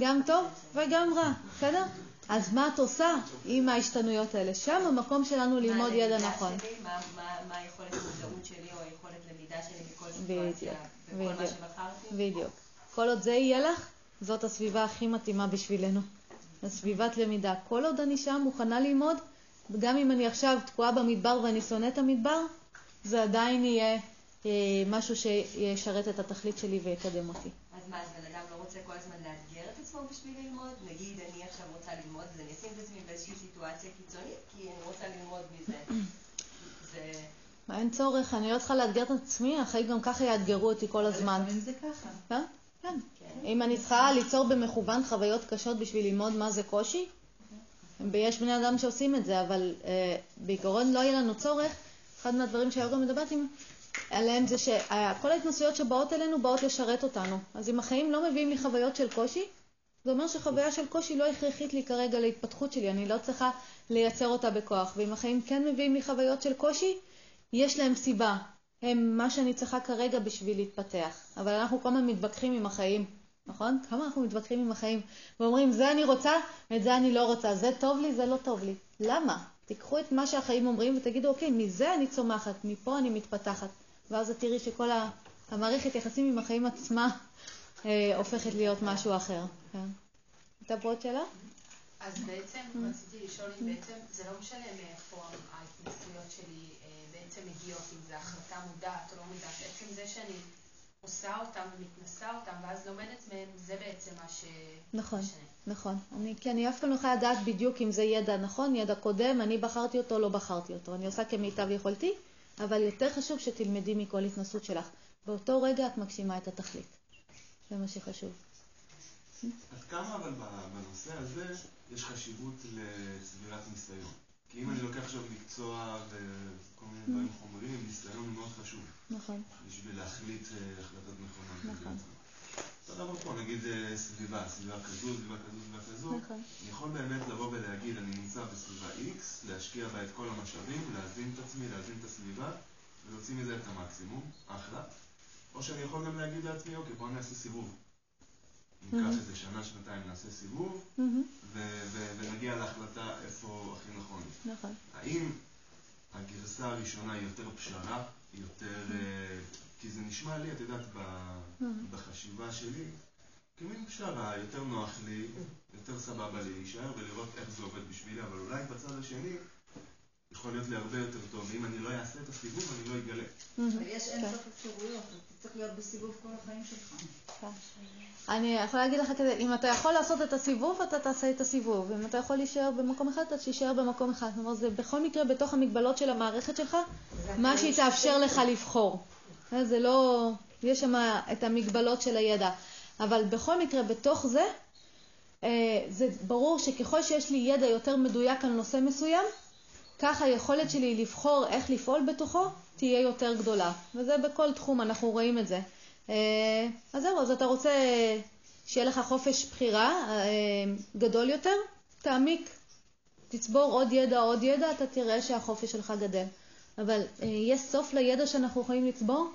גם טוב וגם רע. בסדר? אז מה את עושה עם ההשתנויות האלה? שם המקום שלנו ללמוד ידע נכון. מה היכולת המודעות שלי או היכולת למידה שלי בכל סיטואציה, בכל מה שבחרתי? בדיוק. כל עוד זה יהיה לך, זאת הסביבה הכי מתאימה בשבילנו. הסביבת למידה. כל עוד אני שם מוכנה ללמוד, וגם אם אני עכשיו תקועה במדבר ואני שונאת את המדבר, זה עדיין יהיה אה, משהו שישרת את התכלית שלי ויקדם אותי. אז מה, אז בן אדם לא רוצה כל הזמן לאתגר את עצמו בשביל ללמוד? נגיד, אני עכשיו רוצה ללמוד, אז אני אשים את עצמי באיזושהי סיטואציה קיצונית, כי אני רוצה ללמוד מזה. זה... אין צורך, אני לא צריכה לאתגר את עצמי, החיים גם ככה יאתגרו אותי כל הזמן. לפעמים זה ככה. כן? כן. אם אני צריכה ליצור במכוון חוויות קשות בשביל ללמוד מה זה קושי, ויש בני אדם שעושים את זה, אבל אה, בעיקרון לא יהיה לנו צורך. אחד מהדברים שהיום גם מדברת עליהם זה שכל ההתנסויות שבאות אלינו באות לשרת אותנו. אז אם החיים לא מביאים לי חוויות של קושי, זה אומר שחוויה של קושי לא הכרחית לי כרגע להתפתחות שלי, אני לא צריכה לייצר אותה בכוח. ואם החיים כן מביאים לי חוויות של קושי, יש להם סיבה. הם מה שאני צריכה כרגע בשביל להתפתח. אבל אנחנו כל הזמן מתווכחים עם החיים, נכון? כמה אנחנו מתווכחים עם החיים ואומרים, זה אני רוצה, את זה אני לא רוצה, זה טוב לי, זה לא טוב לי. למה? תיקחו את מה שהחיים אומרים ותגידו, אוקיי, מזה אני צומחת, מפה אני מתפתחת. ואז את תראי שכל המערכת יחסים עם החיים עצמה אה, הופכת להיות משהו אחר. כן. הייתה פה עוד שאלה? אז בעצם רציתי לשאול אם בעצם זה לא משנה מאיפה ההתנסויות שלי בעצם מגיעות, אם זו החלטה מודעת או לא מודעת, עצם זה שאני עושה אותם ומתנסה אותם ואז לומדת מהם, זה בעצם מה ש... נכון, נכון. אני, כי אני אף פעם לא יכולה לדעת בדיוק אם זה ידע נכון, ידע קודם, אני בחרתי אותו, לא בחרתי אותו. אני עושה כמיטב יכולתי, אבל יותר חשוב שתלמדי מכל התנסות שלך. באותו רגע את מגשימה את התכלית. זה מה שחשוב. עד כמה אבל בנושא הזה יש חשיבות לצבירת ניסיון? כי אם אני לוקח עכשיו מקצוע וכל מיני דברים חומריים, ניסיון מאוד חשוב. נכון. בשביל להחליט אה, החלטות נכונות. נכון. אותו דבר פה, נגיד אה, סביבה, סביבה כזו, סביבה כזו, סביבה כזו. נכון. אני יכול באמת לבוא ולהגיד, אני נמצא בסביבה X, להשקיע בה את כל המשאבים, להזין את עצמי, להזין את הסביבה, ולהוציא מזה את המקסימום, אחלה. או שאני יכול גם להגיד לעצמי, אוקיי, בוא נעשה סיבוב. ניקח איזה שנה, שנתיים, נעשה סיבוב, ונגיע להחלטה איפה הכי נכון. נכון. האם הגרסה הראשונה היא יותר פשרה, יותר... אה, כי זה נשמע לי, את יודעת, בחשיבה שלי, כמין פשרה, יותר נוח לי, יותר סבבה לי להישאר ולראות איך זה עובד בשבילי, אבל אולי בצד השני יכול להיות לי הרבה יותר טוב, ואם אני לא אעשה את הסיבוב אני לא אגלה. אבל יש אין סוף אפשרויות, אני יכולה להגיד לך כזה, אם אתה יכול לעשות את הסיבוב, אתה תעשה את הסיבוב. אם אתה יכול להישאר במקום אחד, אתה תישאר במקום אחד. זאת אומרת, זה בכל מקרה בתוך המגבלות של המערכת שלך, מה שהיא תאפשר לך לבחור. אה, זה לא... יש שם את המגבלות של הידע. אבל בכל מקרה, בתוך זה, אה, זה ברור שככל שיש לי ידע יותר מדויק על נושא מסוים, כך היכולת שלי לבחור איך לפעול בתוכו תהיה יותר גדולה. וזה בכל תחום, אנחנו רואים את זה. אה, אז זהו, אז אתה רוצה שיהיה לך חופש בחירה אה, גדול יותר, תעמיק, תצבור עוד ידע, עוד ידע, אתה תראה שהחופש שלך גדל. אבל אה, יש סוף לידע שאנחנו יכולים לצבור?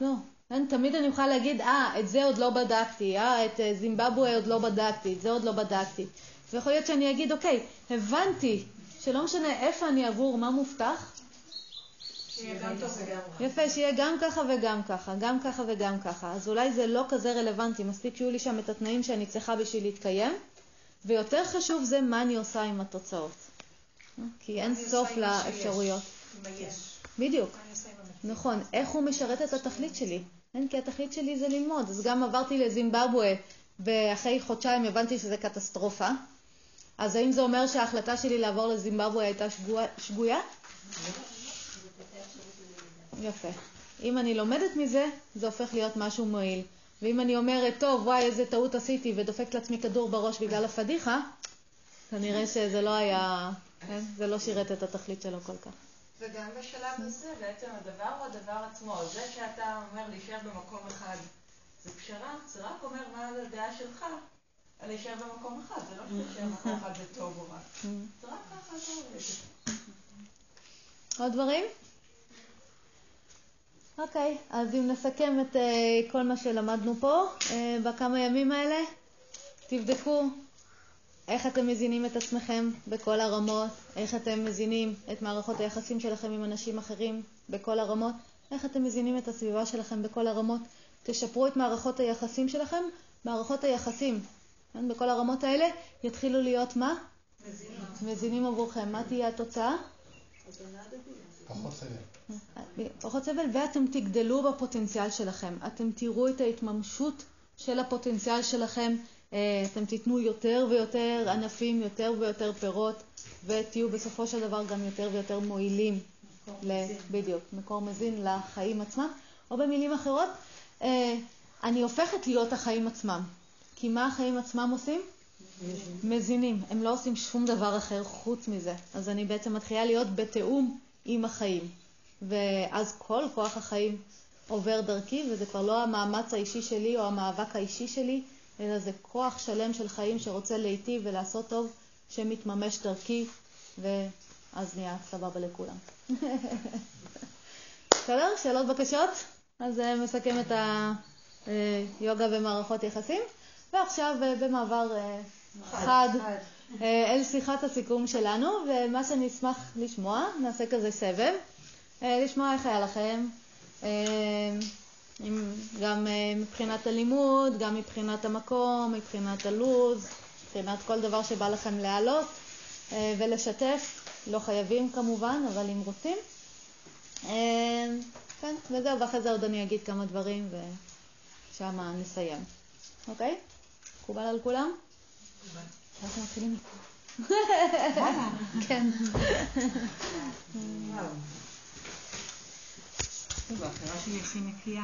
לא. אין, תמיד אני יכולה להגיד, אה, את זה עוד לא בדקתי, אה, את אה, זימבבואה עוד לא בדקתי, את זה עוד לא בדקתי. ויכול להיות שאני אגיד, אוקיי, הבנתי שלא משנה איפה אני אעבור, מה מובטח, שיהיה גם טוב וגם רע. יפה, שיהיה גם ככה וגם ככה, גם ככה וגם ככה. אז אולי זה לא כזה רלוונטי, מספיק שיהיו לי שם את התנאים שאני צריכה בשביל להתקיים, ויותר חשוב זה מה אני עושה עם התוצאות. כי אין סוף. לאפשרויות. בדיוק. נכון, איך הוא משרת את התכלית שלי? כן, כי התכלית שלי זה ללמוד. אז גם עברתי לזימבבואה, ואחרי חודשיים הבנתי שזה קטסטרופה. אז האם זה אומר שההחלטה שלי לעבור לזימבבואה הייתה שגויה? יפה. אם אני לומדת מזה, זה הופך להיות משהו מועיל. ואם אני אומרת, טוב, וואי, איזה טעות עשיתי, ודופקת לעצמי כדור בראש בגלל הפדיחה, כנראה שזה לא היה, כן? זה לא שירת את התכלית שלו כל כך. וגם בשלב הזה, בעצם הדבר הוא הדבר עצמו. זה שאתה אומר להישאר במקום אחד, זה פשרה, זה רק אומר מה הדעה שלך על להישאר במקום אחד. זה לא שלהישאר במקום אחד זה טוב או רע. זה רק ככה אתה זה. עוד דברים? אוקיי, אז אם נסכם את uh, כל מה שלמדנו פה uh, בכמה ימים האלה, תבדקו איך אתם מזינים את עצמכם בכל הרמות, איך אתם מזינים את מערכות היחסים שלכם עם אנשים אחרים בכל הרמות, איך אתם מזינים את הסביבה שלכם בכל הרמות. תשפרו את מערכות היחסים שלכם, מערכות היחסים, כן, בכל הרמות האלה יתחילו להיות מה? מזינים. מזינים עבורכם. מה תהיה התוצאה? פחות סבל. פחות סבל, ואתם תגדלו בפוטנציאל שלכם. אתם תראו את ההתממשות של הפוטנציאל שלכם, אה, אתם תיתנו יותר ויותר ענפים, יותר ויותר פירות, ותהיו בסופו של דבר גם יותר ויותר מועילים. ל... בדיוק, מקור מזין לחיים עצמם. או במילים אחרות, אה, אני הופכת להיות החיים עצמם. כי מה החיים עצמם עושים? מזינים. הם לא עושים שום דבר אחר חוץ מזה. אז אני בעצם מתחילה להיות בתיאום עם החיים. ואז כל כוח החיים עובר דרכי, וזה כבר לא המאמץ האישי שלי או המאבק האישי שלי, אלא זה כוח שלם של חיים שרוצה להיטיב ולעשות טוב, שמתממש דרכי, ואז נהיה סבבה לכולם. בסדר? שאלות, בקשות? אז זה מסכם את היוגה ומערכות יחסים. ועכשיו אה, במעבר אה, חד אה, אל שיחת הסיכום שלנו, ומה שאני אשמח לשמוע, נעשה כזה סבב, אה, לשמוע איך היה לכם, אה, גם אה, מבחינת הלימוד, גם מבחינת המקום, מבחינת הלו"ז, מבחינת כל דבר שבא לכם להעלות אה, ולשתף, לא חייבים כמובן, אבל אם רוצים. אה, כן, וזהו, ואחרי זה עוד אני אגיד כמה דברים ושם נסיים. אוקיי? מקובל על כולם? אנחנו מתחילים מפה. כן. הבחירה שלי הכי נקייה.